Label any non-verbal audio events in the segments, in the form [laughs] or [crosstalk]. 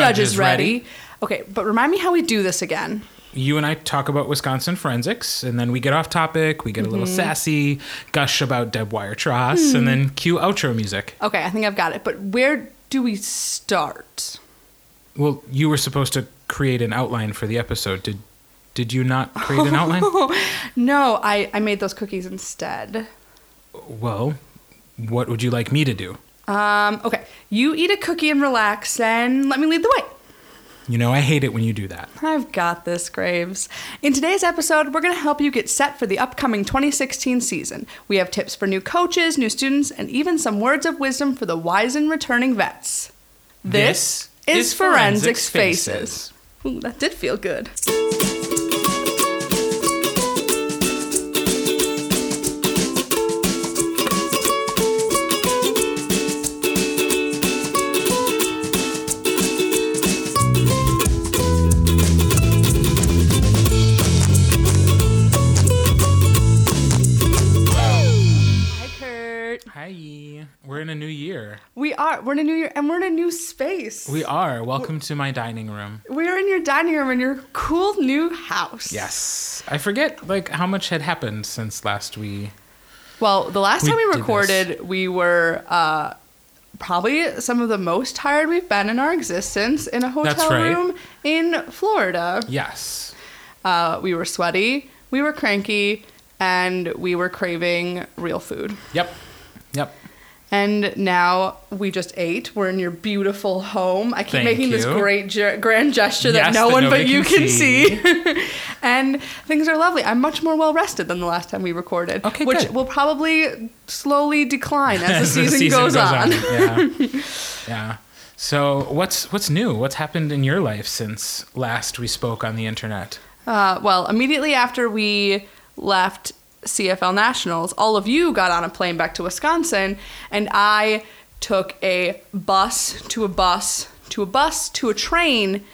Judges ready. ready. Okay, but remind me how we do this again. You and I talk about Wisconsin forensics, and then we get off topic. We get a little Mm-hmm. sassy, gush about Deb Wire Tross, and then cue outro music. Okay, I think I've got it. But where do we start? Well, you were supposed to create an outline for the episode. Did did you not create an outline? [laughs] No, I, I made those cookies instead. Well, what would you like me to do? Um, okay, you eat a cookie and relax, and let me lead the way. You know, I hate it when you do that. I've got this, Graves. In today's episode, we're going to help you get set for the upcoming 2016 season. We have tips for new coaches, new students, and even some words of wisdom for the wise and returning vets. This, is Forensics Faces. Ooh, that did feel good. We are. We're in a new year, and we're in a new space. We are. Welcome to my dining room. We're in your dining room in your cool new house. Yes, I forget like how much had happened since last we. Well, the last We time we recorded, we were uh, probably some of the most tired we've been in our existence in a hotel right. room in Florida. Yes. Uh, we were sweaty, we were cranky, and we were craving real food. Yep. Yep. And now we just ate. We're in your beautiful home. I keep Thank making this great ge- grand gesture that Yes, no that one but you can can see. [laughs] and things are lovely. I'm much more well rested than the last time we recorded, Okay, which good. will probably slowly decline [laughs] as the season, goes, on. [laughs] Yeah. yeah. So what's what's new? What's happened in your life since last we spoke on the internet? Uh, well, immediately after we left CFL Nationals, all of you got on a plane back to Wisconsin, and I took a bus to a bus to a bus to a train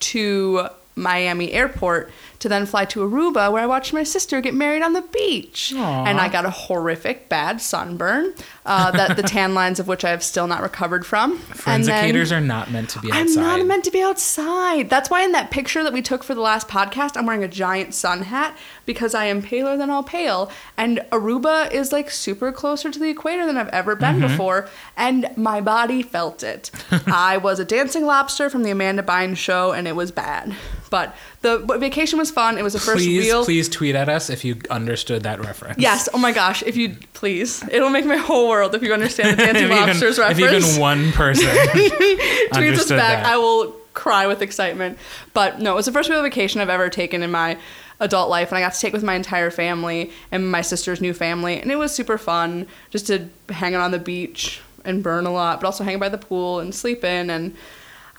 to Miami Airport to then fly to Aruba, where I watched my sister get married on the beach. Aw. And I got a horrific bad sunburn, uh, that the tan lines of which I have still not recovered from. Then- Forensicators are not meant to be I'm outside. not meant to be outside. That's why in that picture that we took for the last podcast, I'm wearing a giant sun hat because I am paler than all pale. And Aruba is like super closer to the equator than I've ever been Mm-hmm. before. And my body felt it. [laughs] I was a dancing lobster from the Amanda Bynes show and it was bad. But the vacation was fun. It was the first please, real. please tweet at us if you understood that reference. Yes. Oh my gosh. If you please, it'll make my whole world if you understand the [laughs] dancing if, even, lobsters if reference. even one [laughs] person tweets us back, that. I will cry with excitement. But no, it was the first real vacation I've ever taken in my adult life, and I got to take with my entire family and my sister's new family, and it was super fun just to hang out on the beach and burn a lot, but also hang by the pool and sleep in and.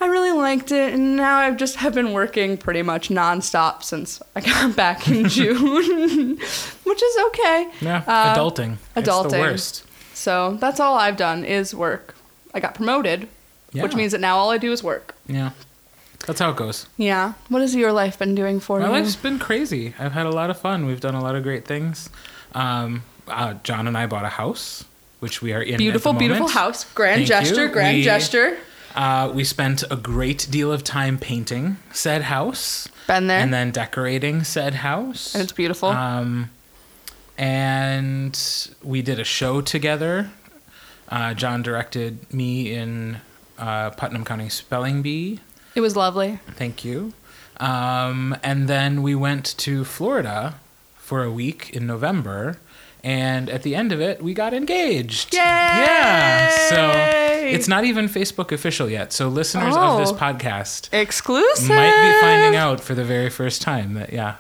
I really liked it, and now I've just have been working pretty much nonstop since I got back in [laughs] June, [laughs] which is okay. yeah, Uh, adulting. It's the adulting. worst. So that's all I've done is work. I got promoted, which means that now all I do is work. Yeah. That's how it goes. Yeah. What has your life been doing for My you? life's been crazy. I've had a lot of fun. We've done a lot of great things. Um, uh, John and I bought a house, which we are in. at the beautiful, beautiful house. Grand Thank gesture, you. grand We- gesture. Uh, we spent a great deal of time painting said house Been there. and then decorating said house. and it's beautiful. Um, and we did a show together. Uh, John directed me in uh, Putnam County Spelling Bee. it was lovely. Thank you. Um, and then we went to Florida for a week in November. And at the end of it, we got engaged. Yay! Yeah. So it's not even Facebook official yet. So listeners of this Oh. podcast Exclusive. might be finding out for the very first time that, yeah,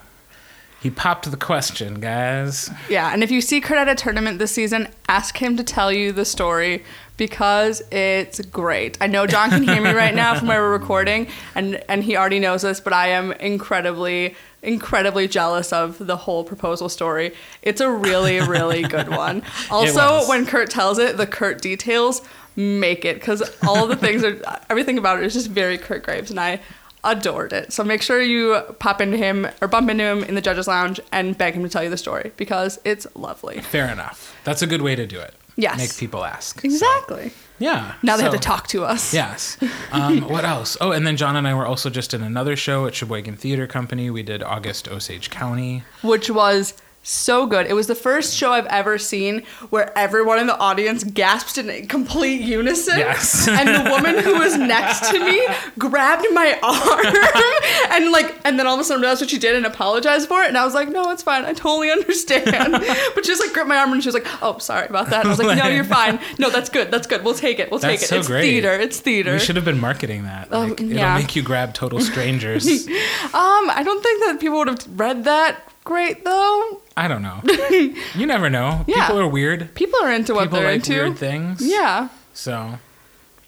he popped the question, guys. Yeah, and if you see Kurt at a tournament this season, ask him to tell you the story because it's great. I know John can hear me right now from where we're recording, and and he already knows this, but I am incredibly incredibly jealous of the whole proposal story. It's a really really good one. [laughs] Also, when Kurt tells it, the Kurt details make it because all the things are [laughs] everything about it is just very Kurt Graves, and I adored it. So make sure you pop into him or bump into him in the judges lounge and beg him to tell you the story because it's lovely. Fair enough. That's a good way to do it. Yes. make people ask. So, Exactly. yeah. Now they have to talk to us. Yes. Um, [laughs] what else? Oh, and then John and I were also just in another show at Sheboygan Theater Company. We did August Osage County. which was so good. It was the first show I've ever seen where everyone in the audience gasped in complete unison. Yes. [laughs] and the woman who was next to me grabbed my [laughs] arm and like and then all of a sudden realized what she did and apologized for it. And I was like, no, it's fine. I totally [laughs] understand. but she just like gripped my arm and she was like, oh, sorry about that. And I was like, no, you're fine. No, that's good. That's good. We'll take it. We'll take it. so it's great. theater. It's theater. We should have been marketing that. Oh, Like, it'll make you grab total strangers. Um, I don't think that people would have read that great though. I don't know. [laughs] You never know. Yeah. People are weird. People are into what People they're like into. weird things. Yeah. So,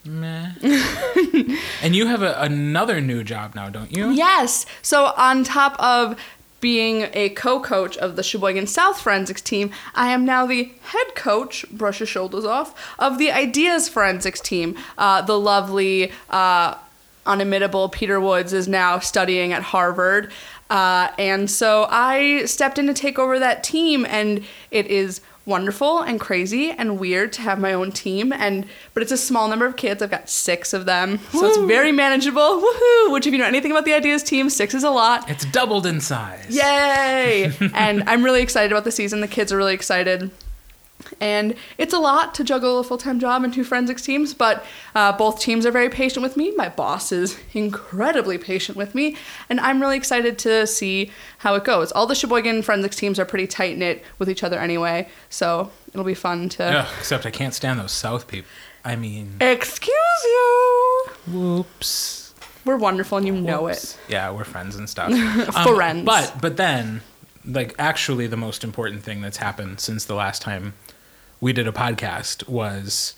meh. [laughs] and you have a, another new job now, don't you? Yes. So on top of being a co-coach of the Sheboygan South Forensics team, I am now the head coach. Brush your shoulders off of the Ideas Forensics team. Uh, the lovely, uh, unimitable Peter Woods is now studying at Harvard. Uh, and so I stepped in to take over that team, and it is wonderful and crazy and weird to have my own team. And but it's a small number of kids. I've got six of them, so it's very manageable. Woohoo! Which, if you know anything about the Ideas team, six is a lot. It's doubled in size. Yay! [laughs] and I'm really excited about the season. The kids are really excited. And it's a lot to juggle a full time job and two forensics teams, but uh, both teams are very patient with me. My boss is incredibly patient with me, and I'm really excited to see how it goes. All the Sheboygan forensics teams are pretty tight knit with each other anyway, so it'll be fun to. Ugh, except I can't stand those South people. I mean, Excuse you! whoops. We're wonderful and you know it. Yeah, we're friends and stuff. [laughs] Um, But but then, like actually, the most important thing that's happened since the last time we did a podcast was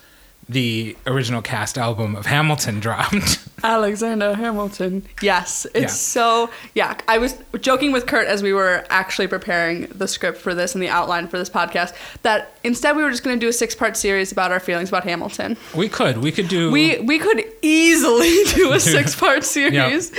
the original cast album of Hamilton dropped. [laughs] Alexander Hamilton. Yes, it's Yeah. so yeah. I was joking with Kurt as we were actually preparing the script for this and the outline for this podcast that instead we were just going to do a six-part series about our feelings about Hamilton. we could we could do We we could easily [laughs] do a [laughs] six-part series,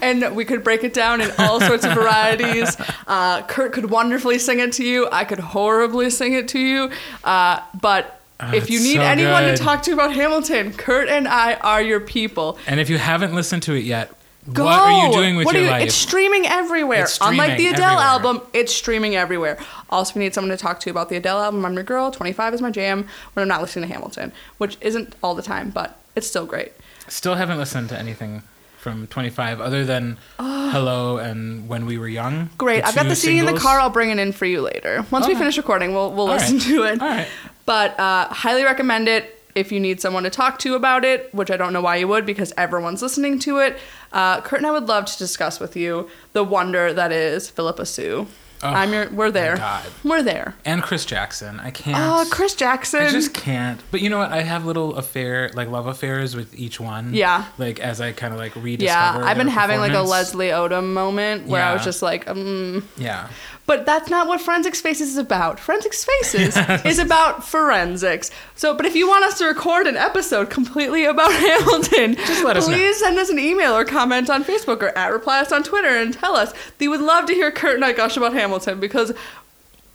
and we could break it down in all sorts of varieties. [laughs] Uh, Kurt could wonderfully sing it to you. I could horribly sing it to you, uh, but. Ah, if you need so anyone good. to talk to about Hamilton, Kurt and I are your people. And if you haven't listened to it yet, Go. what are you doing with What your you- life? It's streaming everywhere. It's Unlike the Adele everywhere. album, it's streaming everywhere. Also, we need someone to talk to about the Adele album. I'm your girl. 25 is my jam. When I'm not listening to Hamilton, which isn't all the time, but it's still great. Still haven't listened to anything from 25 other than Hello and When We Were Young. Great. I've got the CD in the car. I'll bring it in for you later. Once we finish recording, we'll we'll All listen right. to it. All right. But uh, highly recommend it if you need someone to talk to about it, which I don't know why you would because everyone's listening to it. Uh, Kurt and I would love to discuss with you the wonder that is Phillipa Soo. Oh, I'm your. We're there. God. We're there. And Chris Jackson. I can't. Oh, Chris Jackson. I just can't. But you know what? I have little affair, like love affairs with each one. Yeah. Like as I kind of like rediscover. yeah, I've been having like a. Leslie Odom moment where I was just like, um, Yeah. But that's not what Forensic Faces is about. Forensic Faces [laughs] is about forensics. So, but if you want us to record an episode completely about [laughs] Hamilton, Just let us know. please send us an email or comment on Facebook or at reply us on Twitter and tell us. We would love to hear Kurt and I gush about Hamilton because,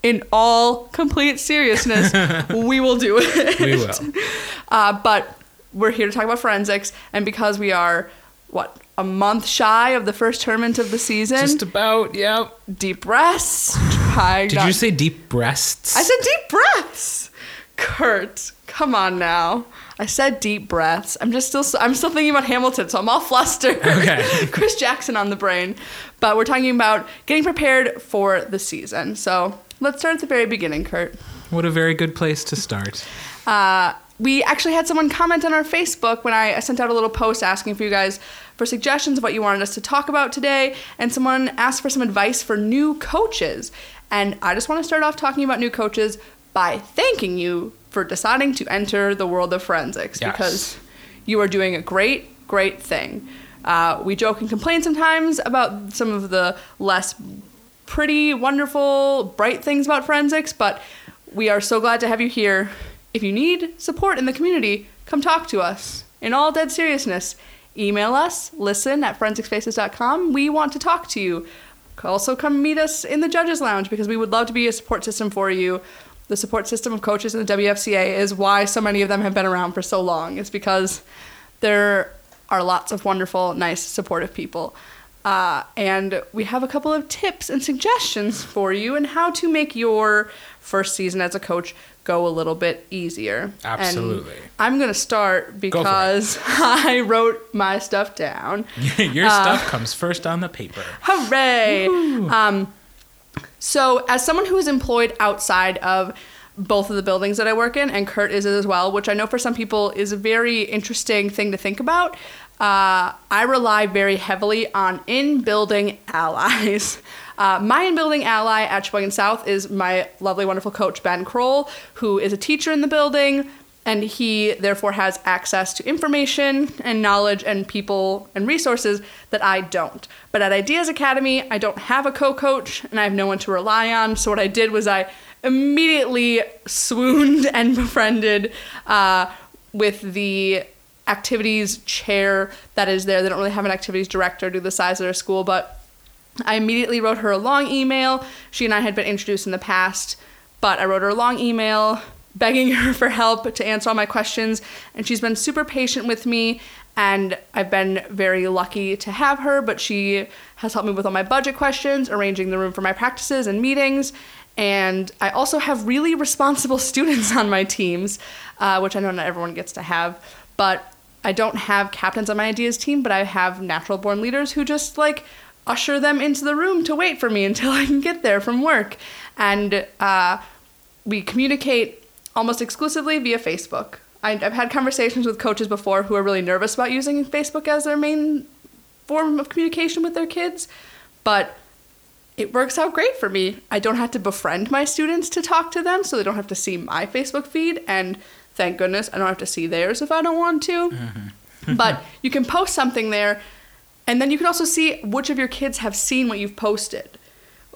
in all complete seriousness, [laughs] we will do it. We will. Uh, but we're here to talk about forensics, and because we are, what, a month shy of the first tournament of the season, Just about. Yeah. deep breaths. Did not- you say deep breasts? I said deep breaths. Kurt, come on now. I said deep breaths. I'm just still I'm still thinking about Hamilton, so I'm all flustered. Okay. [laughs] Chris Jackson on the brain. But we're talking about getting prepared for the season. So let's start at the very beginning, Kurt. What a very good place to start. Uh, we actually had someone comment on our Facebook when I sent out a little post asking for you guys for suggestions of what you wanted us to talk about today, and someone asked for some advice for new coaches. And I just want to start off talking about new coaches by thanking you for deciding to enter the world of forensics Yes. because you are doing a great, great thing. Uh, we joke and complain sometimes about some of the less pretty, wonderful, bright things about forensics, but we are so glad to have you here. If you need support in the community, come talk to us. In all dead seriousness, email us, listen at forensicsfaces.com. We want to talk to you. Also, come meet us in the judges' lounge because we would love to be a support system for you the support system of coaches in the WFCA is why so many of them have been around for so long. It's because there are lots of wonderful, nice, supportive people. Uh, and we have a couple of tips and suggestions for you and how to make your first season as a coach go a little bit easier. Absolutely. And I'm going to start because [laughs] I wrote my stuff down. [laughs] Your Uh, stuff comes first on the paper. Hooray! Um, so, as someone who is employed outside of both of the buildings that I work in, and Kurt is as well, which I know for some people is a very interesting thing to think about, uh, I rely very heavily on in building allies. [laughs] Uh, my in building ally at Sheboygan South is my lovely, wonderful coach, Ben Kroll, who is a teacher in the building, and he therefore has access to information and knowledge and people and resources that I don't. But at Ideas Academy, I don't have a co coach and I have no one to rely on. So what I did was I immediately swooned [laughs] and befriended uh, with the activities chair that is there. They don't really have an activities director due to the size of their school, but I immediately wrote her a long email. She and I had been introduced in the past, but I wrote her a long email begging [laughs] her for help to answer all my questions, and she's been super patient with me. And I've been very lucky to have her, but she has helped me with all my budget questions, arranging the room for my practices and meetings. And I also have really responsible [laughs] students on my teams, uh, which I know not everyone gets to have. But I don't have captains on my ideas team, but I have natural born leaders who just like usher them into the room to wait for me until [laughs] I can get there from work. And uh, we communicate almost exclusively via Facebook. I, I've had conversations with coaches before who are really nervous about using Facebook as their main form of communication with their kids, but it works out great for me. I don't have to befriend my students to talk to them, so they don't have to see my Facebook feed, and thank goodness I don't have to see theirs if I don't want to. but you can post something there, and then you can also see which of your kids have seen what you've posted.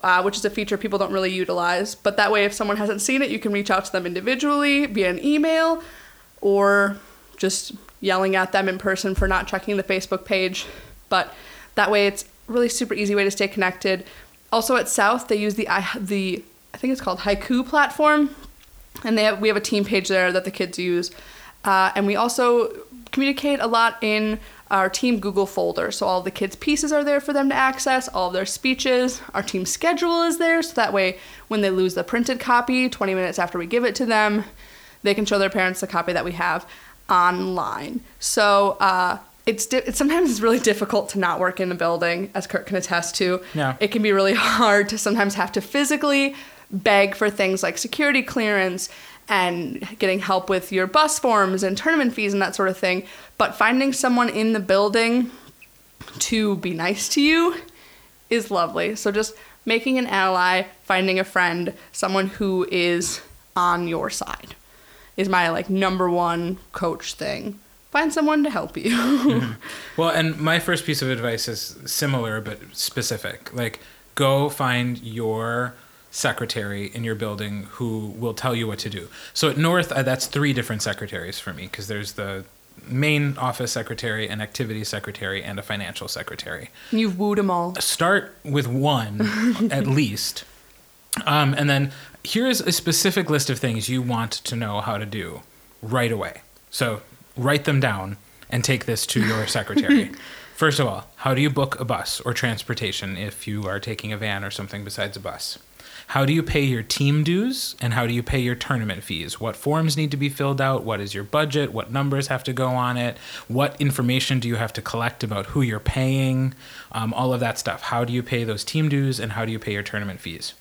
Uh, which is a feature people don't really utilize. But that way, if someone hasn't seen it, you can reach out to them individually via an email or just yelling at them in person for not checking the Facebook page. But that way, it's really super easy way to stay connected. Also, at South, they use the I- the I think it's called Haiku platform, and they have, we have a team page there that the kids use, uh, and we also communicate a lot in our team Google folder. So all the kids' pieces are there for them to access, all of their speeches. Our team schedule is there, so that way when they lose the printed copy 20 minutes after we give it to them, they can show their parents the copy that we have online. So uh, it's, di- it's sometimes it's really difficult to not work in a building, as Kurt can attest to. Yeah. It can be really [laughs] hard to sometimes have to physically beg for things like security clearance and getting help with your bus forms and tournament fees and that sort of thing. But finding someone in the building to be nice to you is lovely. So just making an ally, finding a friend, someone who is on your side is my like number one coach thing. Find someone to help you. [laughs] [laughs] Well, and my first piece of advice is similar but specific. Like, go find your secretary in your building who will tell you what to do. So at North, uh, that's three different secretaries for me because there's the main office secretary, an activity secretary, and a financial secretary. You've wooed them all. Start with one [laughs] at least. Um, and then here's a specific list of things you want to know how to do right away. So write them down and take this to your secretary. [laughs] First of all, how do you book a bus or transportation if you are taking a van or something besides a bus? How do you pay your team dues and how do you pay your tournament fees? What forms need to be filled out? What is your budget? What numbers have to go on it? What information do you have to collect about who you're paying? Um, all of that stuff. How do you pay those team dues and how do you pay your tournament fees?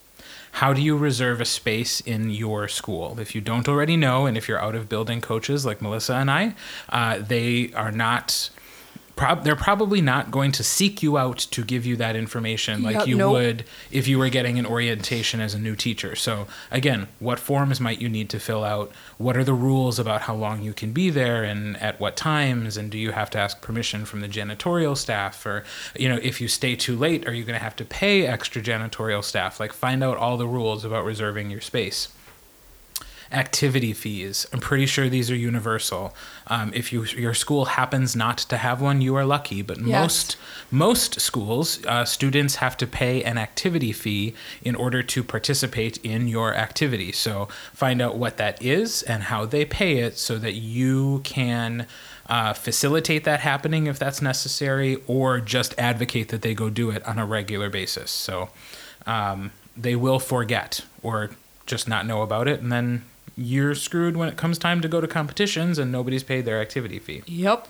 How do you reserve a space in your school? If you don't already know, and if you're out of building coaches like Melissa and I, uh, they are not. Prob- they're probably not going to seek you out to give you that information like Yep, you nope. would if you were getting an orientation as a new teacher. So, again, what forms might you need to fill out? What are the rules about how long you can be there and at what times? And do you have to ask permission from the janitorial staff? Or, you know, if you stay too late, are you going to have to pay extra janitorial staff? Like, find out all the rules about reserving your space. Activity fees. I'm pretty sure these are universal. Um, if you, your school happens not to have one, you are lucky. But Yes. most most schools, uh, students have to pay an activity fee in order to participate in your activity. So find out what that is and how they pay it, so that you can. Uh, facilitate that happening if that's necessary, or just advocate that they go do it on a regular basis. So um, they will forget or just not know about it, and then you're screwed when it comes time to go to competitions and nobody's paid their activity fee. Yep.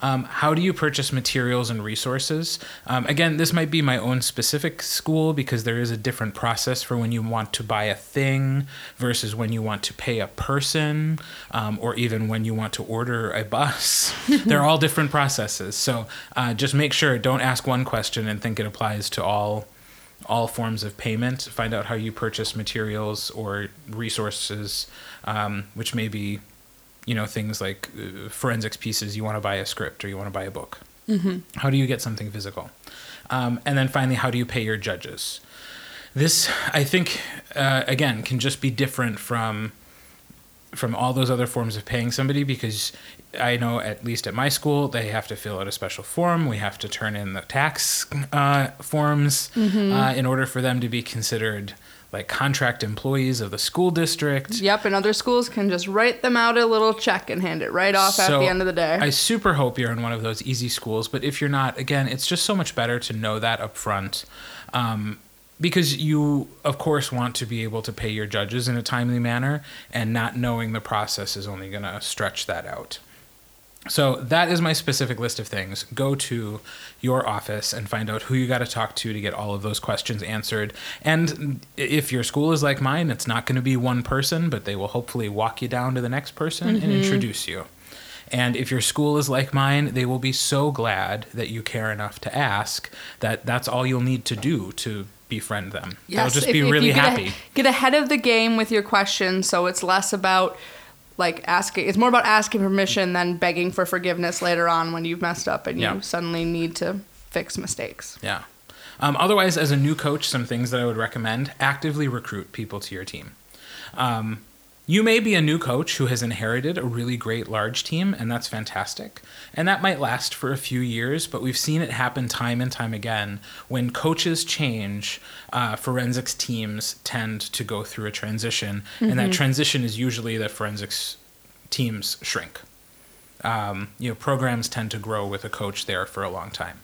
Um, how do you purchase materials and resources? Um, again, this might be my own specific school because there is a different process for when you want to buy a thing versus when you want to pay a person um, or even when you want to order a bus. [laughs] They're all different processes. So uh, just make sure, don't ask one question and think it applies to all all forms of payment. Find out how you purchase materials or resources, um, which may be, you know, things like uh, forensics pieces. You want to buy a script or you want to buy a book. Mm-hmm. How do you get something physical? Um, and then finally, how do you pay your judges? This, I think, uh, again, can just be different from from all those other forms of paying somebody because I know at least at my school they have to fill out a special form. We have to turn in the tax uh, forms uh, in order for them to be considered like contract employees of the school district. Yep. And other schools can just write them out a little check and hand it right off at the end of the day. I super hope you're in one of those easy schools, but if you're not, again, it's just so much better to know that up front. Um, because you, of course, want to be able to pay your judges in a timely manner, and not knowing the process is only going to stretch that out. So that is my specific list of things. Go to your office and find out who you got to talk to to get all of those questions answered. And if your school is like mine, it's not going to be one person, but they will hopefully walk you down to the next person and mm-hmm. introduce you. And if your school is like mine, they will be so glad that you care enough to ask that that's all you'll need to do to befriend them. They'll just if- be if really get a- happy. get ahead of the game with your questions, so it's less about like asking. It's more about asking permission than begging for forgiveness later on when you've messed up and Yeah. you suddenly need to fix mistakes. Yeah. Um, otherwise, as a new coach, some things that I would recommend actively recruit people to your team. Um, you may be a new coach who has inherited a really great large team, and that's fantastic. And that might last for a few years, but we've seen it happen time and time again. When coaches change, uh, forensics teams tend to go through a transition, and that transition is usually that forensics teams shrink um, you know programs tend to grow with a coach there for a long time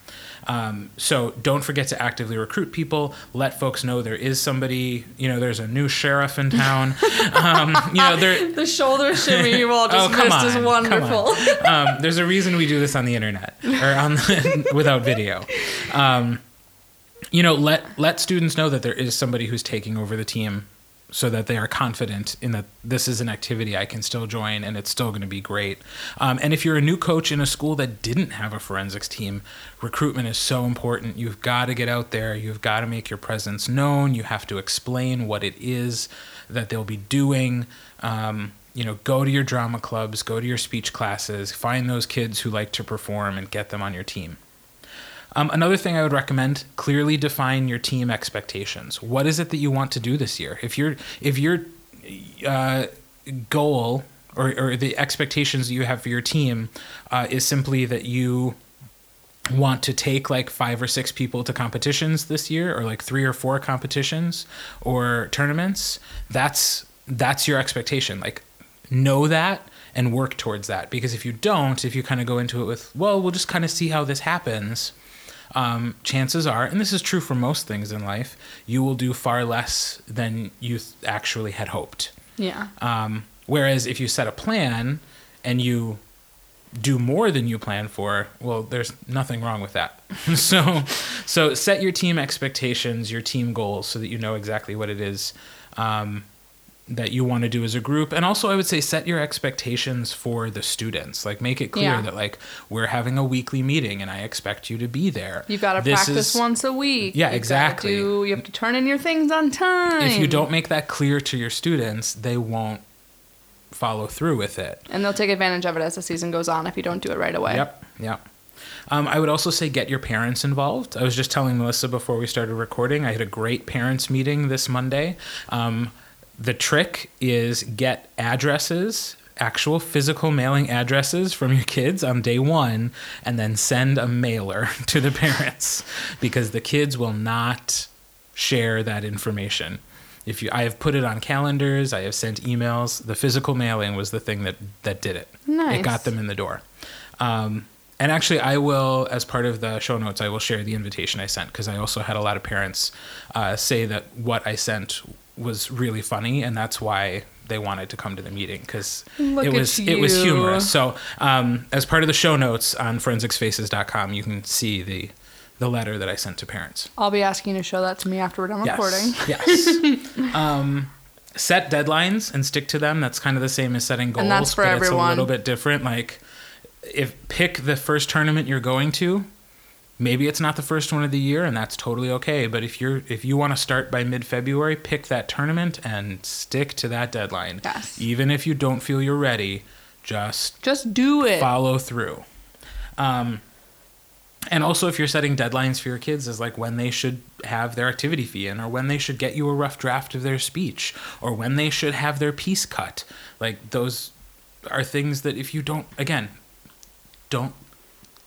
um, so don't forget to actively recruit people let folks know there is somebody you know there's a new sheriff in town [laughs] um, you know there [laughs] The shoulder shimmy you all just [laughs] Oh, missed is on, on. wonderful. um, there's a reason we do this on the internet or on without video. Um, you know, let let students know that there is somebody who's taking over the team, so that they are confident in that this is an activity I can still join and it's still going to be great. Um, and if you're a new coach in a school that didn't have a forensics team, recruitment is so important. You've got to get out there. You've got to make your presence known. You have to explain what it is that they'll be doing. Um, you know, go to your drama clubs, go to your speech classes, find those kids who like to perform and get them on your team. Um, another thing I would recommend: clearly define your team expectations. What is it that you want to do this year? If your if your uh, goal or, or the expectations that you have for your team uh, is simply that you want to take like five or six people to competitions this year or like three or four competitions or tournaments that's that's your expectation like know that and work towards that because if you don't if you kind of go into it with well we'll just kind of see how this happens um, chances are and this is true for most things in life you will do far less than you th- actually had hoped Yeah. um, whereas if you set a plan and you do more than you plan for, well, there's nothing wrong with that. [laughs] so, so set your team expectations, your team goals, so that you know exactly what it is um, that you want to do as a group. And also, I would say set your expectations for the students. Like, make it clear Yeah. that like we're having a weekly meeting, and I expect you to be there. You've got to This practice is- once a week. Yeah, You've exactly. do- you have to turn in your things on time. If you don't make that clear to your students, they won't follow through with it. and they'll take advantage of it as the season goes on if you don't do it right away. Yep, yep. Um, I would also say get your parents involved. I was just telling Melissa before we started recording, I had a great parents meeting this Monday. Um, the trick is get addresses, actual physical mailing addresses from your kids on day one, and then send a mailer [laughs] to the parents because the kids will not share that information. If you, I have put it on calendars, I have sent emails. The physical mailing was the thing that that did it. Nice. It got them in the door. Um, and actually, I will, as part of the show notes, I will share the invitation I sent because I also had a lot of parents uh, say that what I sent was really funny, and that's why they wanted to come to the meeting because it was it was humorous. So, um, as part of the show notes on forensicsfaces.com, you can see the the letter that I sent to parents. I'll be asking you to show that to me after we're done Yes. recording. Yes. [laughs] um, set deadlines and stick to them. That's kind of the same as setting goals, And that's for but it's a little bit different. Like, if pick the first tournament you're going to. Maybe it's not the first one of the year, and that's totally okay. But if you're if you want to start by mid February, pick that tournament and stick to that deadline. Yes. Even if you don't feel you're ready, just Just do it. follow through. Um, and also, if you're setting deadlines for your kids, is like when they should have their activity fee in, or when they should get you a rough draft of their speech, or when they should have their piece cut. Like those are things that if you don't, again, don't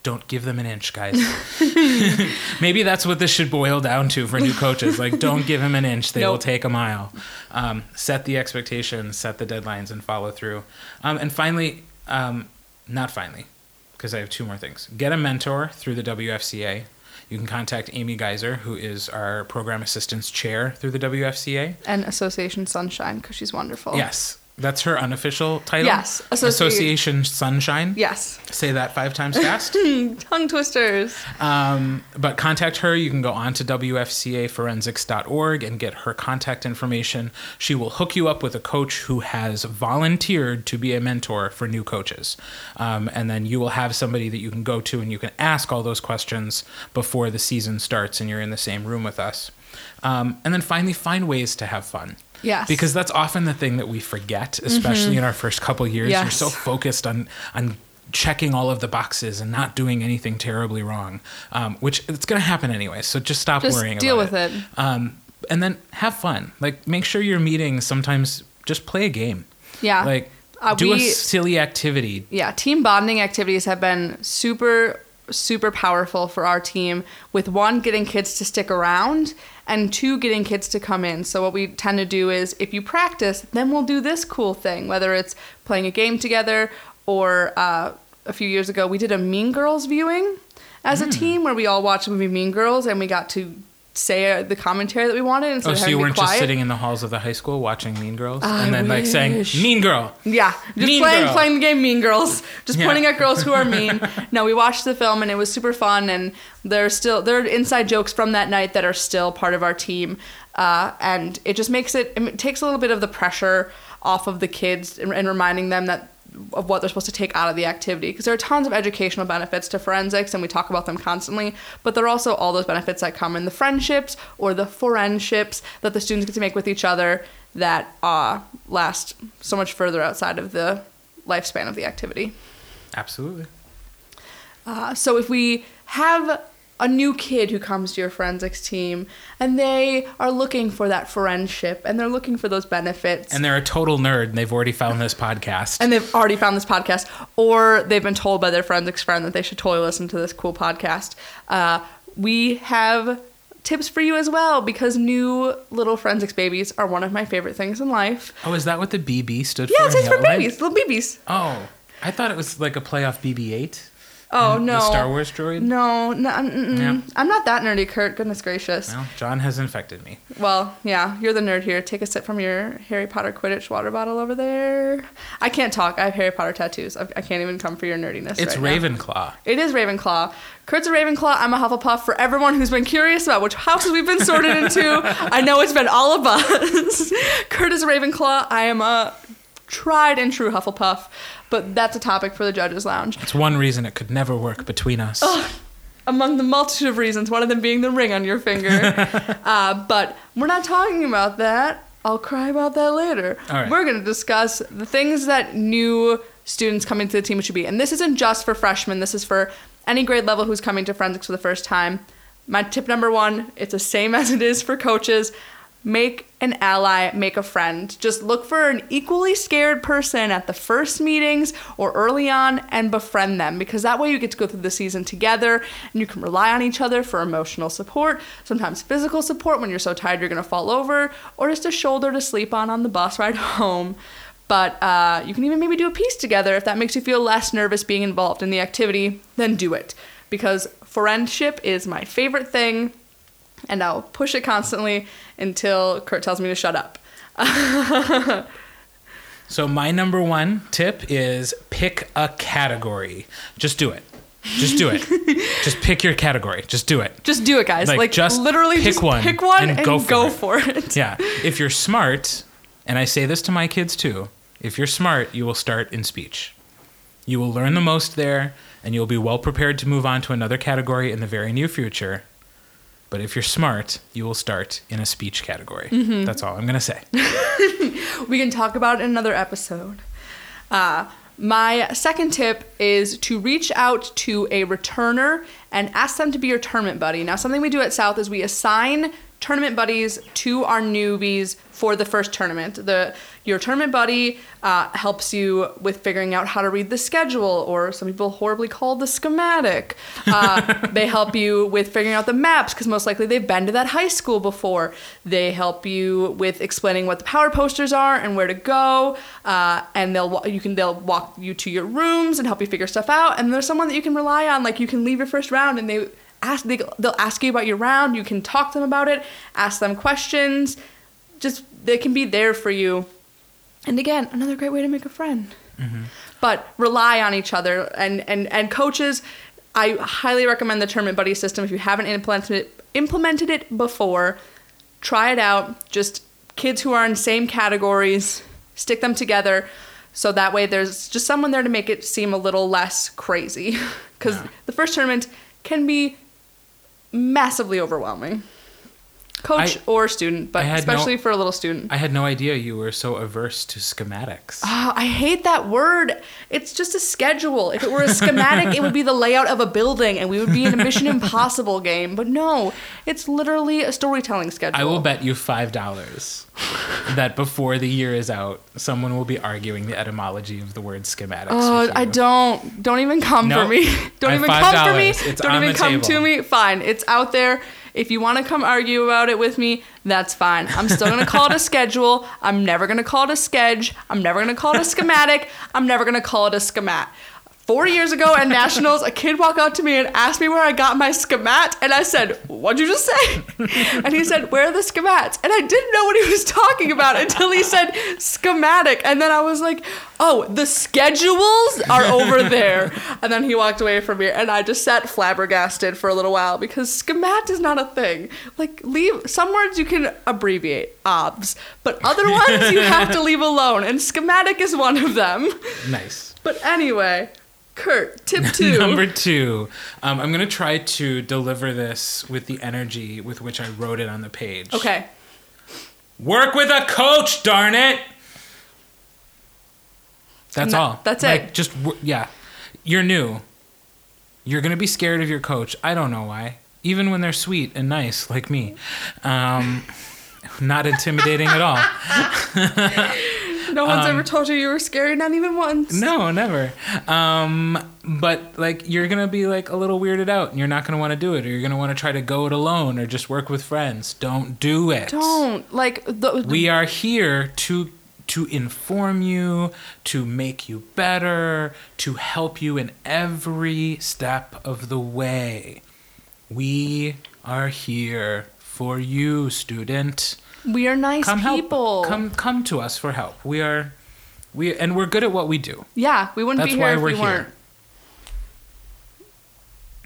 don't give them an inch, guys. [laughs] Maybe that's what this should boil down to for new coaches. Like, don't give them an inch; they will take a mile. Um, set the expectations, set the deadlines, and follow through. Um, and finally, um, not finally, because I have two more things. Get a mentor through the WFCA. You can contact Amy Geiser, who is our program assistance chair through the WFCA. and Association Sunshine because she's wonderful. Yes, that's her unofficial title. Yes, Associ- Association Sunshine. Yes. Say that five times fast. [laughs] Tongue twisters. Um, but contact her. You can go on to WFCAforensics.org and get her contact information. She will hook you up with a coach who has volunteered to be a mentor for new coaches. Um, and then you will have somebody that you can go to and you can ask all those questions before the season starts and you're in the same room with us. Um, and then finally, find ways to have fun. Yes. Because that's often the thing that we forget, especially in our first couple years. You're so focused on on checking all of the boxes and not doing anything terribly wrong, um, which it's going to happen anyway. So just stop worrying. Just worrying deal about with it. Um, and then have fun. Like make sure your meetings sometimes just play a game. Yeah. Like Uh, do a silly activity. yeah, team bonding activities have been super, super powerful for our team. With one, getting kids to stick around, and two, getting kids to come in. So, what we tend to do is if you practice, then we'll do this cool thing, whether it's playing a game together or uh, a few years ago, we did a Mean Girls viewing as Hmm. a team where we all watched the movie Mean Girls and we got to say uh, the commentary that we wanted instead Oh, so you weren't just sitting in the halls of the high school watching Mean Girls I and then like saying. Mean Girl. Yeah, just Mean playing Girl. playing the game Mean Girls, just Yeah. pointing at girls who are mean. [laughs] no, we watched the film and it was super fun, and there's still there are inside jokes from that night that are still part of our team, uh, and it just makes it it takes a little bit of the pressure off of the kids and, and reminding them that of what they're supposed to take out of the activity because there are tons of educational benefits to forensics and we talk about them constantly but there are also all those benefits that come in the friendships or the friendships that the students get to make with each other that uh, last so much further outside of the lifespan of the activity Absolutely. uh, so if we have a new kid who comes to your forensics team and they are looking for that friendship and they're looking for those benefits And they're a total nerd and they've already found this podcast. and they've already found this podcast, or they've been told by their forensics friend that they should totally listen to this cool podcast. Uh, we have tips for you as well because new little forensics babies are one of my favorite things in life. oh, is that what the BB stood Yeah, for? it in stands for babies, little babies. Oh, I thought it was like a play off BB-8. Oh no, the Star Wars droid. No, no, mm, mm, Yeah. I'm not that nerdy, Kurt. Goodness gracious. Well, John has infected me. Well, yeah, you're the nerd here. Take a sip from your Harry Potter Quidditch water bottle over there. I can't talk. I have Harry Potter tattoos. I, I can't even come for your nerdiness. It's right now. Ravenclaw. It is Ravenclaw. Kurt's a Ravenclaw. I'm a Hufflepuff. For everyone who's been curious about which houses we've been sorted into, I know it's been all of us. [laughs] Kurt is a Ravenclaw. I am a tried and true Hufflepuff. But that's a topic for the judges' lounge. It's one reason it could never work between us. Among the multitude of reasons, one of them being the ring on your finger. [laughs] uh, but we're not talking about that. I'll cry about that later. Right. We're going to discuss the things that new students coming to the team should be. And this isn't just for freshmen, this is for any grade level who's coming to forensics for the first time. My tip number one it's the same [laughs] as it is for coaches. Make an ally, make a friend. Just look for an equally scared person at the first meetings or early on and befriend them because that way you get to go through the season together and you can rely on each other for emotional support, sometimes physical support when you're so tired you're going to fall over, or just a shoulder to sleep on on the bus ride [laughs] home. But uh, you can even maybe do a piece together if that makes you feel less nervous being involved in the activity, then do it. Because friendship is my favorite thing and I'll push it constantly until Kurt tells me to shut up. [laughs] So my number one tip is pick a category. Just do it. Just do it. [laughs] just pick your category. Just do it. Just do it, guys. Like, Like, just literally pick just one pick one and and, go go, for for, it. it. Yeah. If you're smart, and I say this to my kids too, if you're smart, you will start in speech. You will learn the most there, and you'll be well prepared to move on to another category in the very near future. But if you're smart, you will start in a speech category. Mm-hmm. That's all I'm going to say. [laughs] We can talk about it in another episode. Uh, my second tip is to reach out to a returner and ask them to be your tournament buddy. Now, something we do at South is we assign tournament buddies to our newbies for the first tournament. The your tournament buddy uh, helps you with figuring out how to read the schedule, or some people horribly call the schematic. Uh, [laughs] they help you with figuring out the maps because most likely they've been to that high school before. They help you with explaining what the power posters are and where to go, uh, and they'll you can they'll walk you to your rooms and help you figure stuff out. And there's someone that you can rely on. Like you can leave your first round and they ask they, they'll ask you about your round. You can talk to them about it, ask them questions. Just they can be there for you. And again, another great way to make a friend. Mm-hmm. But rely on each other and and and coaches. I highly recommend the tournament buddy system if you haven't implemented it, implemented it before. Try it out. Just kids who are in same categories, stick them together, so that way there's just someone there to make it seem a little less crazy. [laughs] Because Yeah. the first tournament can be massively overwhelming, coach I- or student, but had no- especially for a little student. I had no idea you were so averse to schematics. Oh, I hate that word. It's just a schedule. If it were a schematic, it would be the layout of a building and we would be in a Mission [laughs] Impossible game. But no, it's literally a storytelling schedule. I will bet you five dollars that before the year is out, someone will be arguing the etymology of the word schematics. Oh, I don't. Don't even come Nope. for me. [laughs] Don't I even come for me. It's don't on even come table. to me. Fine. It's out there. If you want to come argue about it with me, that's fine. I'm still going to call it a schedule. I'm never going to call it a sketch. I'm never going to call it a schematic. I'm never going to call it a schemat. Four years ago at Nationals, a kid walked up to me and asked me where I got my schemat, and I said, What'd you just say? And he said, Where are the schemats? And I didn't know what he was talking about until he said schematic. And then I was like, Oh, the schedules are over there. And then he walked away from me, and I just sat flabbergasted for a little while because schemat is not a thing. Like, leave some words you can abbreviate, obs, but other ones you have to leave alone, and schematic is one of them. Nice. But anyway, Kurt, tip [laughs] two. Number two, um, I'm gonna try to deliver this with the energy with which I wrote it on the page. okay. Work with a coach, darn it. That's No, all. that's Like, it. Just yeah, you're new. You're gonna be scared of your coach. I don't know why. Even when they're sweet and nice, like me, um, not intimidating at all. [laughs] No one's ever told you you were scary, not even once. Um, No, never. Um, but like you're gonna be like a little weirded out, and you're not gonna want to do it, or you're gonna want to try to go it alone, or just work with friends. Don't do it. Don't. Like, the, We are here to to inform you, to make you better, to help you in every step of the way. We are here for you, student. We are nice Come people. help. Come come to us for help. We are we and we're good at what we do. Yeah, we wouldn't That's be here if we here. weren't.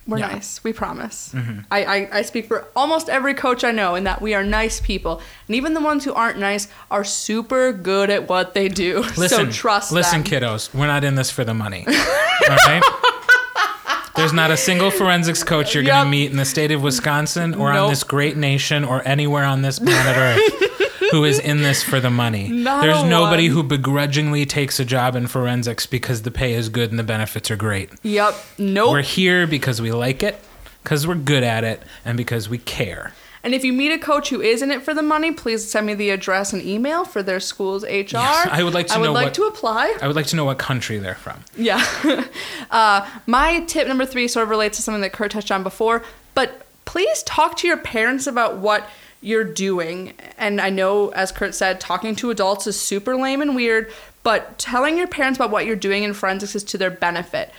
We're Yeah. Mm-hmm. nice. We promise. I, I, I speak for almost every coach I know in that we are nice people. And even the ones who aren't nice are super good at what they do. [laughs] Listen, so trust listen, them. kiddos. We're not in this for the money. [laughs] all right. There's not a single forensics coach you're going to meet in the state of Wisconsin or on this great nation or anywhere on this planet Earth who is in this for the money. [laughs] Not There's nobody one. who begrudgingly takes a job in forensics because the pay is good and the benefits are great. Yep. Nope. We're here because we like it, because we're good at it, and because we care. And if you meet a coach who is in it for the money, please send me the address and email for their school's HR. Yes, I would like to I would know like what- to apply. I would like to know what country they're from. Yeah. [laughs] uh, my tip number three sort of relates to something that Kurt touched on before, but please talk to your parents about what you're doing. And I know, as Kurt said, talking to adults is super lame and weird, but telling your parents about what you're doing in forensics is to their benefit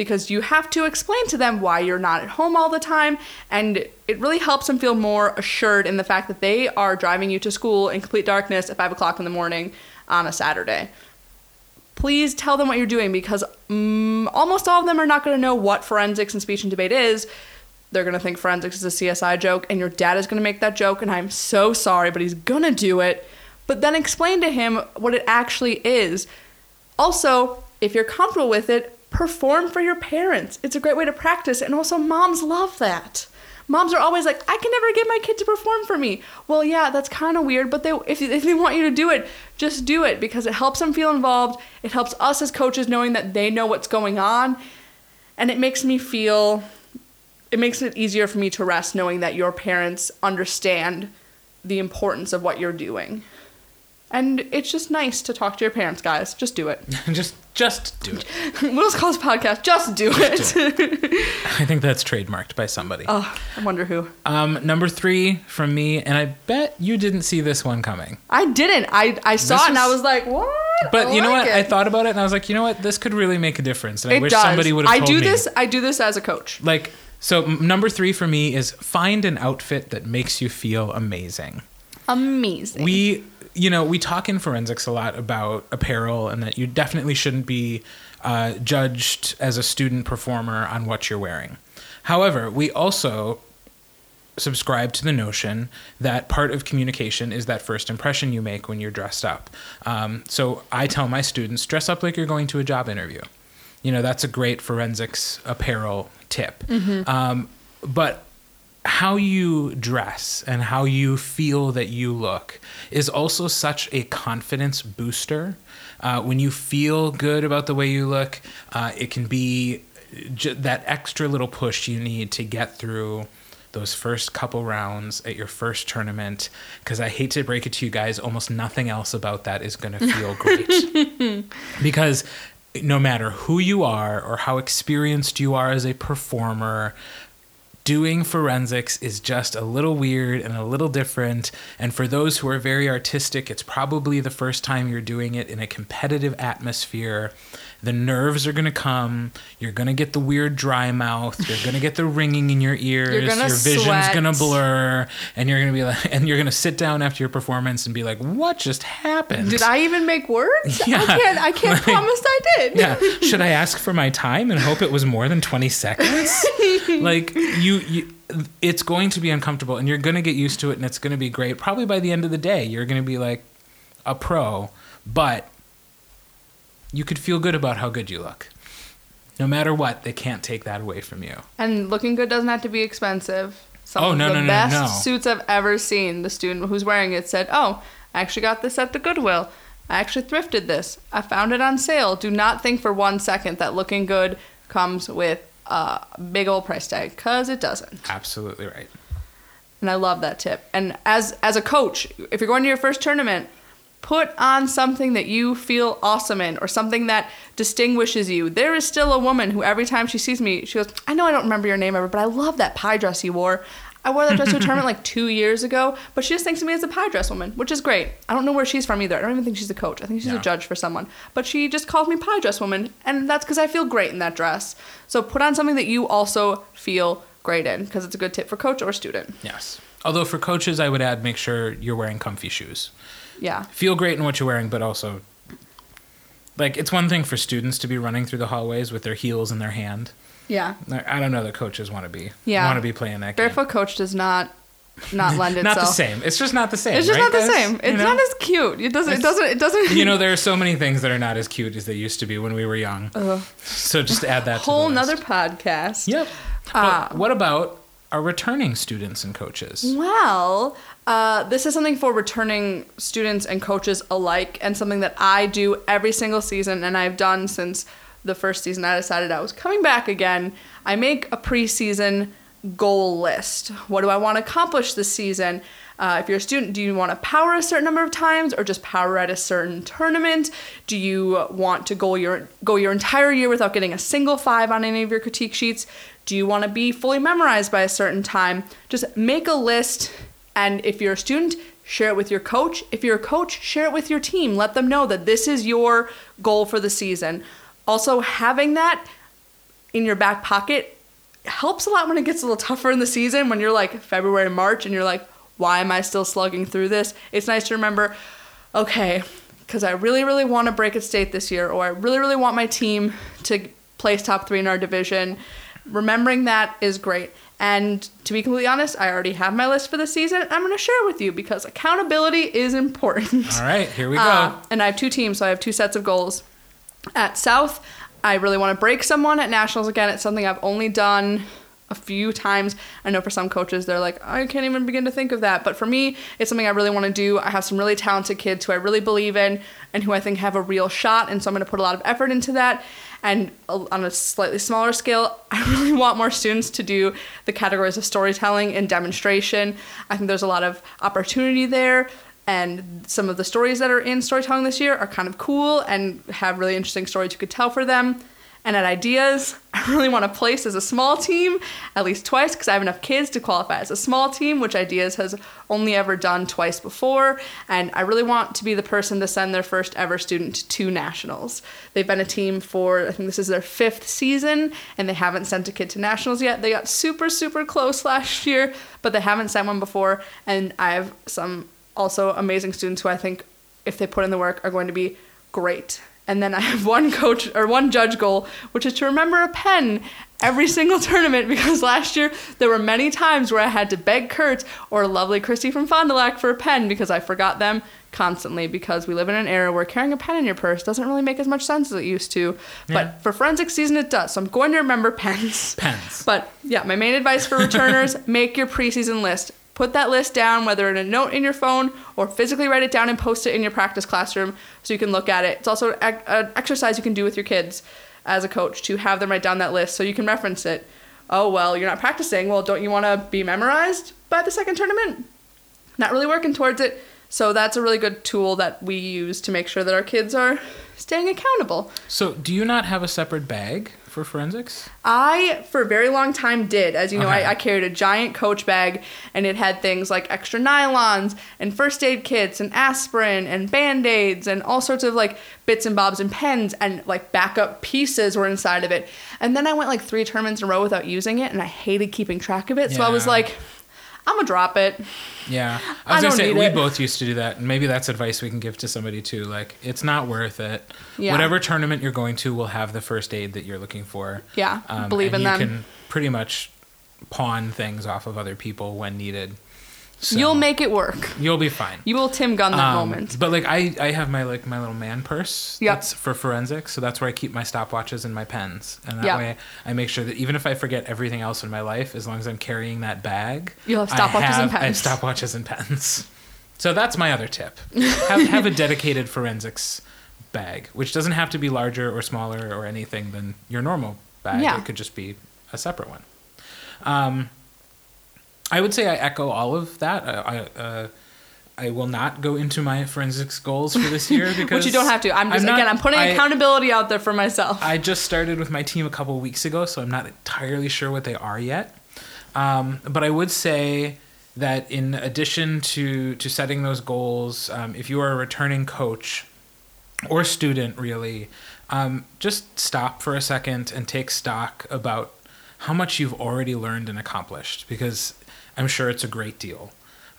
because you have to explain to them why you're not at home all the time and it really helps them feel more assured in the fact that they are driving you to school in complete darkness at 5 o'clock in the morning on a saturday please tell them what you're doing because mm, almost all of them are not going to know what forensics and speech and debate is. They're going to think forensics is a CSI joke, and your dad is going to make that joke, and I'm so sorry, but he's going to do it. But then explain to him what it actually is. Also, if you're comfortable with it, perform for your parents. It's a great way to practice, and also, moms love that. Moms are always like, I can never get my kid to perform for me. Well, yeah, that's kind of weird, but they, if, if they want you to do it, just do it because it helps them feel involved. It helps us as coaches knowing that they know what's going on. And it makes me feel, it makes it easier for me to rest knowing that your parents understand the importance of what you're doing. And it's just nice to talk to your parents, guys. Just do it. [laughs] just just do it. we'll just call this podcast Just Do It. [laughs] I think that's trademarked by somebody. oh, I wonder who. Um, number three from me, and I bet you didn't see this one coming. I didn't. I, I saw This it and I was like, what? But I you know like what? I thought about it and I was like, you know what? This could really make a difference. And I it wish does. somebody would have I do me. this. I do this as a coach. Like, so m- number three for me is find an outfit that makes you feel amazing. Amazing. We, you know, we talk in forensics a lot about apparel and that you definitely shouldn't be uh, judged as a student performer on what you're wearing. However, we also subscribe to the notion that part of communication is that first impression you make when you're dressed up. Um, so I tell my students, dress up like you're going to a job interview. You know, that's a great forensics apparel tip. Um, but how you dress and how you feel that you look is also such a confidence booster. Uh, when you feel good about the way you look, uh, it can be j- that extra little push you need to get through those first couple rounds at your first tournament. Because I hate to break it to you guys, almost nothing else about that is going to feel [laughs] great. because no matter who you are or how experienced you are as a performer, doing forensics is just a little weird and a little different. And for those who are very artistic, it's probably the first time you're doing it in a competitive atmosphere. The nerves are going to come. You're going to get the weird dry mouth. You're going to get the [laughs] ringing in your ears. gonna your vision's sweat. going to blur. And you're going to be like, [laughs] and you're to sit down after your performance and be like, what just happened? Did I even make words? Yeah. I can't. I can't [laughs] Like- promise I did. yeah should i ask for my time and hope it was more than 20 seconds like you, you it's going to be uncomfortable and you're going to get used to it and it's going to be great probably by the end of the day you're going to be like a pro but you could feel good about how good you look no matter what they can't take that away from you And looking good doesn't have to be expensive. Some Oh, of no, the no, no, best no. suits I've ever seen. The student who's wearing it said, "Oh, I actually got this at the Goodwill. I actually thrifted this. I found it on sale." Do not think for one second that looking good comes with a big old price tag, cause it doesn't. absolutely right And I love that tip. And as as a coach, if you're going to your first tournament, put on something that you feel awesome in or something that distinguishes you. There is still a woman who every time she sees me, she goes, "I know I don't remember your name ever, but I love that pie dress you wore." I wore that dress to a tournament like two years ago, but she just thinks of me as a pie dress woman, which is great. I don't know where she's from either. I don't even think she's a coach. I think she's Yeah. a judge for someone. But she just calls me pie dress woman, and that's because I feel great in that dress. So put on something that you also feel great in, because it's a good tip for coach or student. yes although for coaches i would add make sure you're wearing comfy shoes Yeah. feel great in what you're wearing, but also like it's one thing for students to be running through the hallways with their heels in their hand. Yeah. I don't know that coaches want to be Yeah. want to be playing that game. Barefoot coach does not not lend itself. [laughs] Not the same. It's just not the same. It's just right, not the guys? same. You It's know? not as cute. It doesn't. It doesn't. It doesn't. [laughs] you know, there are so many things that are not as cute as they used to be when we were young. Ugh. So just add that. whole to the nother list. podcast. Yep. But uh, what about our returning students and coaches? Well, uh, this is something for returning students and coaches alike, and something that I do every single season, and I've done since the first season. I decided I was coming back again. I make a preseason goal list. What do I want to accomplish this season? Uh, if you're a student, do you want to power a certain number of times or just power at a certain tournament? Do you want to go your go your entire year without getting a single five on any of your critique sheets? Do you want to be fully memorized by a certain time? Just make a list, and if you're a student, share it with your coach. If you're a coach, share it with your team. Let them know that this is your goal for the season. Also, having that in your back pocket helps a lot when it gets a little tougher in the season when you're like February, March, and you're like, why am I still slugging through this? It's nice to remember, okay, because I really, really want to break a state this year, or I really, really want my team to place top three in our division. Remembering that is great. And to be completely honest, I already have my list for the season. I'm going to share it with you because accountability is important. All right, here we [laughs] go. Uh, and I have two teams, so I have two sets of goals. At South, I really want to break someone at nationals again. It's something I've only done a few times. I know for some coaches, they're like, I can't even begin to think of that. But for me, it's something I really want to do. I have some really talented kids who I really believe in and who I think have a real shot. And so I'm going to put a lot of effort into that. And on a slightly smaller scale, [laughs] I really want more students to do the categories of storytelling and demonstration. I think there's a lot of opportunity there. And some of the stories that are in storytelling this year are kind of cool and have really interesting stories you could tell for them. And at Ideas, [laughs] I really want to place as a small team at least twice because I have enough kids to qualify as a small team, which Ideas has only ever done twice before. And I really want to be the person to send their first ever student to nationals. They've been a team for, I think this is their fifth season, and they haven't sent a kid to nationals yet. They got super, super close [laughs] last year, but they haven't sent one before. And I have some also amazing students who I think, if they put in the work, are going to be great and then I have one coach or one judge goal, which is to remember a pen every single [laughs] tournament because last year there were many times where I had to beg Kurt or lovely Christy from Fond du Lac for a pen because I forgot them constantly because we live in an era where carrying a pen in your purse doesn't really make as much sense as it used to. Yeah. But for forensic season it does. So I'm going to remember pens. Pens. [laughs] But yeah, my main advice for returners, [laughs] make your preseason list. Put that list down, whether in a note in your phone or physically write it down and post it in your practice classroom so you can look at it. It's also an exercise you can do with your kids as a coach to have them write down that list so you can reference it. Oh, well, you're not practicing. Well, don't you want to be memorized by the second tournament? Not really working towards it. So that's a really good tool that we use to make sure that our kids are staying accountable. So, do you not have a separate bag for forensics? I, for a very long time, did. As you know, okay. I, I, carried a giant coach bag, and it had things like extra nylons and first aid kits and aspirin and band aids and all sorts of like bits and bobs and pens and like backup pieces were inside of it. And then I went like three tournaments in a row without using it, and I hated keeping track of it. Yeah. So I was like, I'm gonna drop it. Yeah, [laughs] I was I gonna say we it. both used to do that, and maybe that's advice we can give to somebody too. Like, it's not worth it. Yeah. Whatever tournament you're going to will have the first aid that you're looking for. Yeah, um, believe in you them. You can pretty much pawn things off of other people when needed. So You'll make it work. You'll be fine. You will Tim Gunn that um, moment. But like I, I have my like my little man purse. Yep. That's for forensics. So that's where I keep my stopwatches and my pens. And that yep. way I make sure that even if I forget everything else in my life, as long as I'm carrying that bag, you'll have stopwatches have, and pens. I have stopwatches and pens. So that's my other tip. have, have a dedicated forensics bag, which doesn't have to be larger or smaller or anything than your normal bag. Yeah. It could just be a separate one. Um, I would say I echo all of that. I, uh, I will not go into my forensics goals for this year because [laughs] which you don't have to. I'm just I'm not, again I'm putting I, accountability out there for myself. I just started with my team a couple weeks ago, so I'm not entirely sure what they are yet. Um, but I would say that in addition to to setting those goals, um, if you are a returning coach or student, really, um, just stop for a second and take stock about how much you've already learned and accomplished because I'm sure it's a great deal.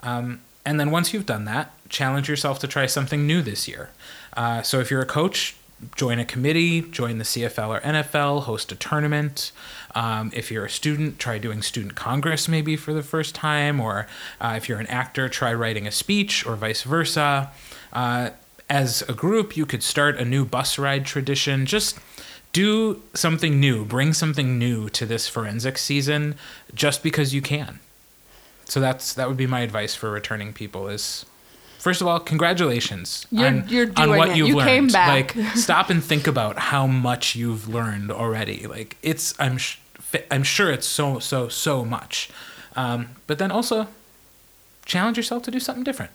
Um, and then once you've done that, challenge yourself to try something new this year. Uh, so if you're a coach, join a committee, join the CFL or NFL, host a tournament. Um, if you're a student, try doing student congress maybe for the first time, or uh, if you're an actor, try writing a speech, or vice versa. Uh, as a group, you could start a new bus ride tradition. Just do something new, bring something new to this forensic season just because you can so that's that would be my advice for returning people is first of all, congratulations you're, on, you're on what it. you've you learned. Came back. Like, [laughs] stop and think about how much you've learned already. Like, it's I'm sh- I'm sure it's so so so much. Um, but then also challenge yourself to do something different.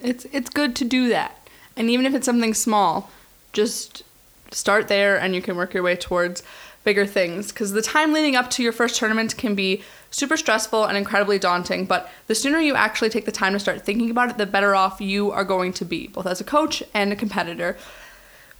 It's it's good to do that. And even if it's something small, just start there and you can work your way towards bigger things cuz the time leading up to your first tournament can be super stressful and incredibly daunting, but the sooner you actually take the time to start thinking about it, the better off you are going to be, both as a coach and a competitor.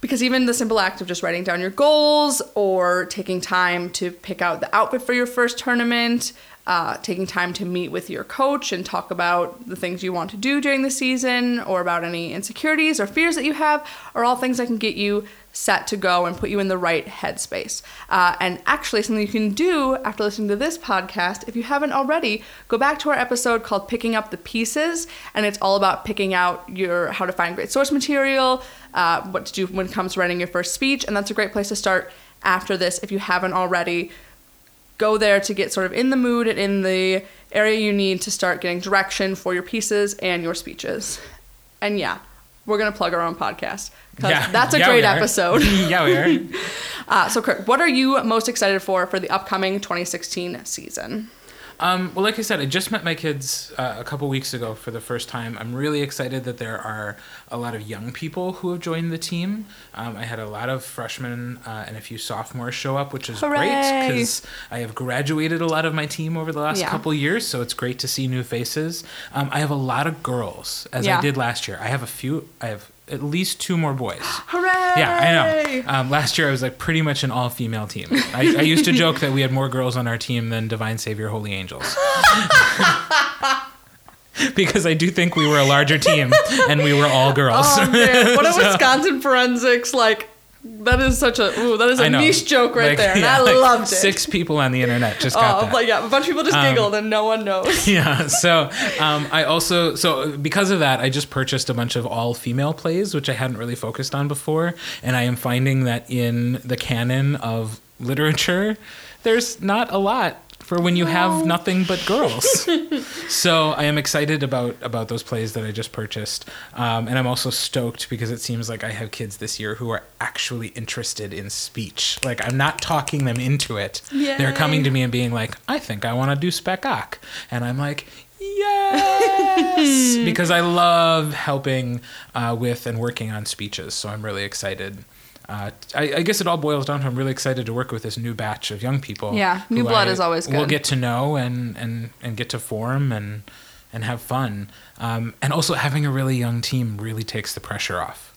Because even the simple act of just writing down your goals or taking time to pick out the outfit for your first tournament, uh, taking time to meet with your coach and talk about the things you want to do during the season or about any insecurities or fears that you have are all things that can get you set to go and put you in the right headspace. Uh, and actually, something you can do after listening to this podcast, if you haven't already, go back to our episode called "Picking Up the Pieces," and it's all about picking out your how to find great source material, uh, what to do when it comes to writing your first speech, and that's a great place to start after this if you haven't already. Go there to get sort of in the mood and in the area you need to start getting direction for your pieces and your speeches. And yeah, we're gonna plug our own podcast because that's a Yeah, great episode. [laughs] yeah, we are. [laughs] Uh, so, Kurt, what are you most excited for for the upcoming 2016 season? Um, well, like I said, I just met my kids uh, a couple weeks ago for the first time. I'm really excited that there are a lot of young people who have joined the team. Um, I had a lot of freshmen uh, and a few sophomores show up, which is great because I have graduated a lot of my team over the last Yeah. couple years. So it's great to see new faces. Um, I have a lot of girls, as Yeah. I did last year. I have a few. I have at least two more boys. Hooray! Yeah, I know. Um, last year I was like pretty much an all female team. I, I used to [laughs] joke that we had more girls on our team than Divine Savior Holy Angels. [laughs] because I do think we were a larger team and we were all girls. Oh man, what a [laughs] Wisconsin forensics like. That is such a ooh, that is a niche joke right Like, there, and yeah, I like loved it. Six people on the internet just got oh, that. like yeah, a bunch of people just Um, giggled and no one knows. [laughs] yeah so um, i also so because of that i just purchased a bunch of all female plays which i hadn't really focused on before and i am finding that in the canon of literature there's not a lot for when you have nothing but girls. [laughs] So i am excited about about those plays that i just purchased. Um, and i'm also stoked because it seems like i have kids this year who are actually interested in speech. Like i'm not talking them into it. They're coming to me and being like i think i want to do spec oc. And i'm like yes! [laughs] Because i love helping uh, with and working on speeches. So i'm really excited uh, I, I guess it all boils down to I'm really excited to work with this new batch of young people. Yeah, new blood I is always good. We'll get to know and, and, and get to form and and have fun. Um, and also having a really young team really takes the pressure off.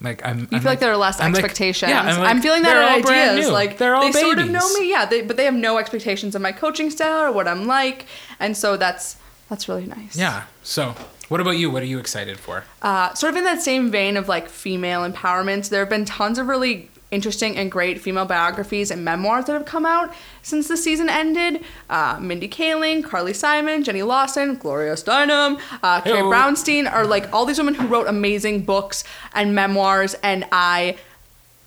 Like I'm, You feel like there are less I'm like- expectations. yeah, I'm, I'm feeling that brand ideas. new. Like They're all they sort of know me, yeah. They, but they have no expectations of my coaching style or what I'm like, and so that's that's really nice. Yeah. So, what about you? What are you excited for? uh, sort of in that same vein of like female empowerment, there have been tons of really interesting and great female biographies and memoirs that have come out since the season ended. Uh, Mindy Kaling, Carly Simon, Jenny Lawson, Gloria Steinem, uh, Carrie Brownstein are like all these women who wrote amazing books and memoirs, and I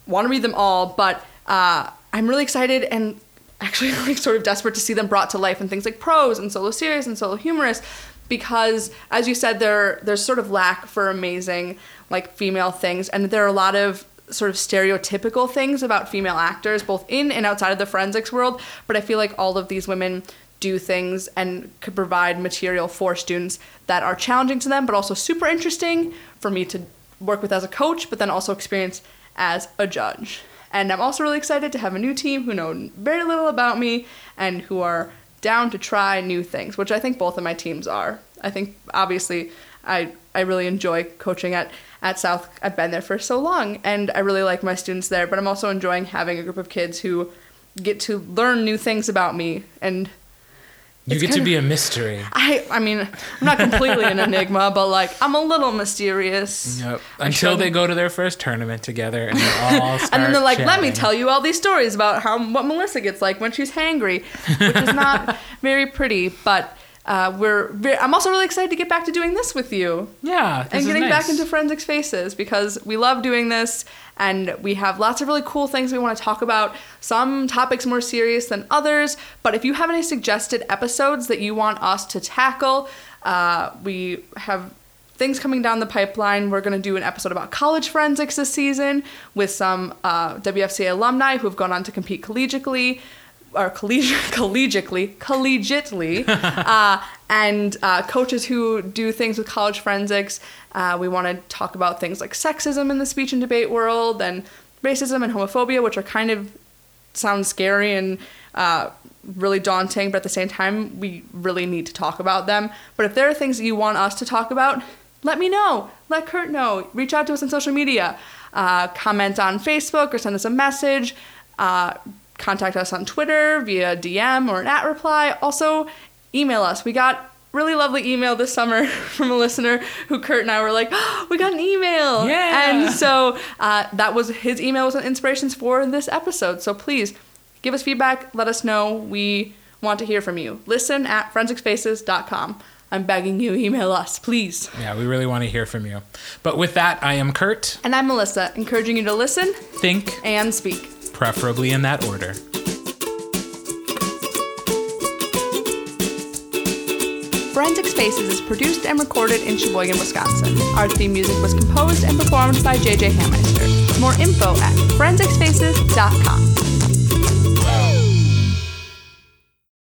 want to read them all, but uh, I'm really excited and actually [laughs] like sort of desperate to see them brought to life in things like prose and solo serious and solo humorous because as you said there there's sort of lack for amazing like female things and there are a lot of sort of stereotypical things about female actors both in and outside of the forensics world but i feel like all of these women do things and could provide material for students that are challenging to them but also super interesting for me to work with as a coach but then also experience as a judge. And i'm also really excited to have a new team who know very little about me and who are down to try new things which i think both of my teams are. I think obviously i i really enjoy coaching at at south. I've been there for so long and i really like my students there but i'm also enjoying having a group of kids who get to learn new things about me and You get to kinda- be a mystery. I I mean, I'm not completely an enigma, but like I'm a little mysterious. Yep. Until they go to their first tournament together and they all [laughs] And then they're like, "Let me tell you all these stories about how what Melissa gets like when she's hangry," which is not [laughs] very pretty. But uh, we're I'm also really excited to get back to doing this with you. Yeah, this and getting back into forensics faces because we love doing this and we have lots of really cool things we want to talk about some topics more serious than others but if you have any suggested episodes that you want us to tackle uh, we have things coming down the pipeline. We're going to do an episode about college forensics this season with some uh, wfca alumni who have gone on to compete collegiately or collegiate, [laughs] collegiately, collegiately, [laughs] uh, and uh, coaches who do things with college forensics. Uh, we want to talk about things like sexism in the speech and debate world and racism and homophobia, which are kind of sound scary and uh, really daunting, but at the same time, we really need to talk about them. But if there are things that you want us to talk about, let me know. Let Kurt know. Reach out to us on social media. Uh, comment on Facebook or send us a message. Contact us on Twitter via DM or an at reply. Also, email us. We got really lovely email this summer [laughs] from a listener who Kurt and I were like, oh, we got an email. Yeah. And so uh, that was his email was an inspirations for this episode. So please give us feedback. Let us know. We want to hear from you. Listen at forensicsfaces.com. I'm begging you, email us, please. Yeah, we really want to hear from you. But with that, I am Kurt. And I'm Melissa, encouraging you to listen Think, and speak. Preferably in that order. Forensics Faces is produced and recorded in Sheboygan, Wisconsin. Our theme music was composed and performed by JJ Hammeister. More info at forensicsfaces.com.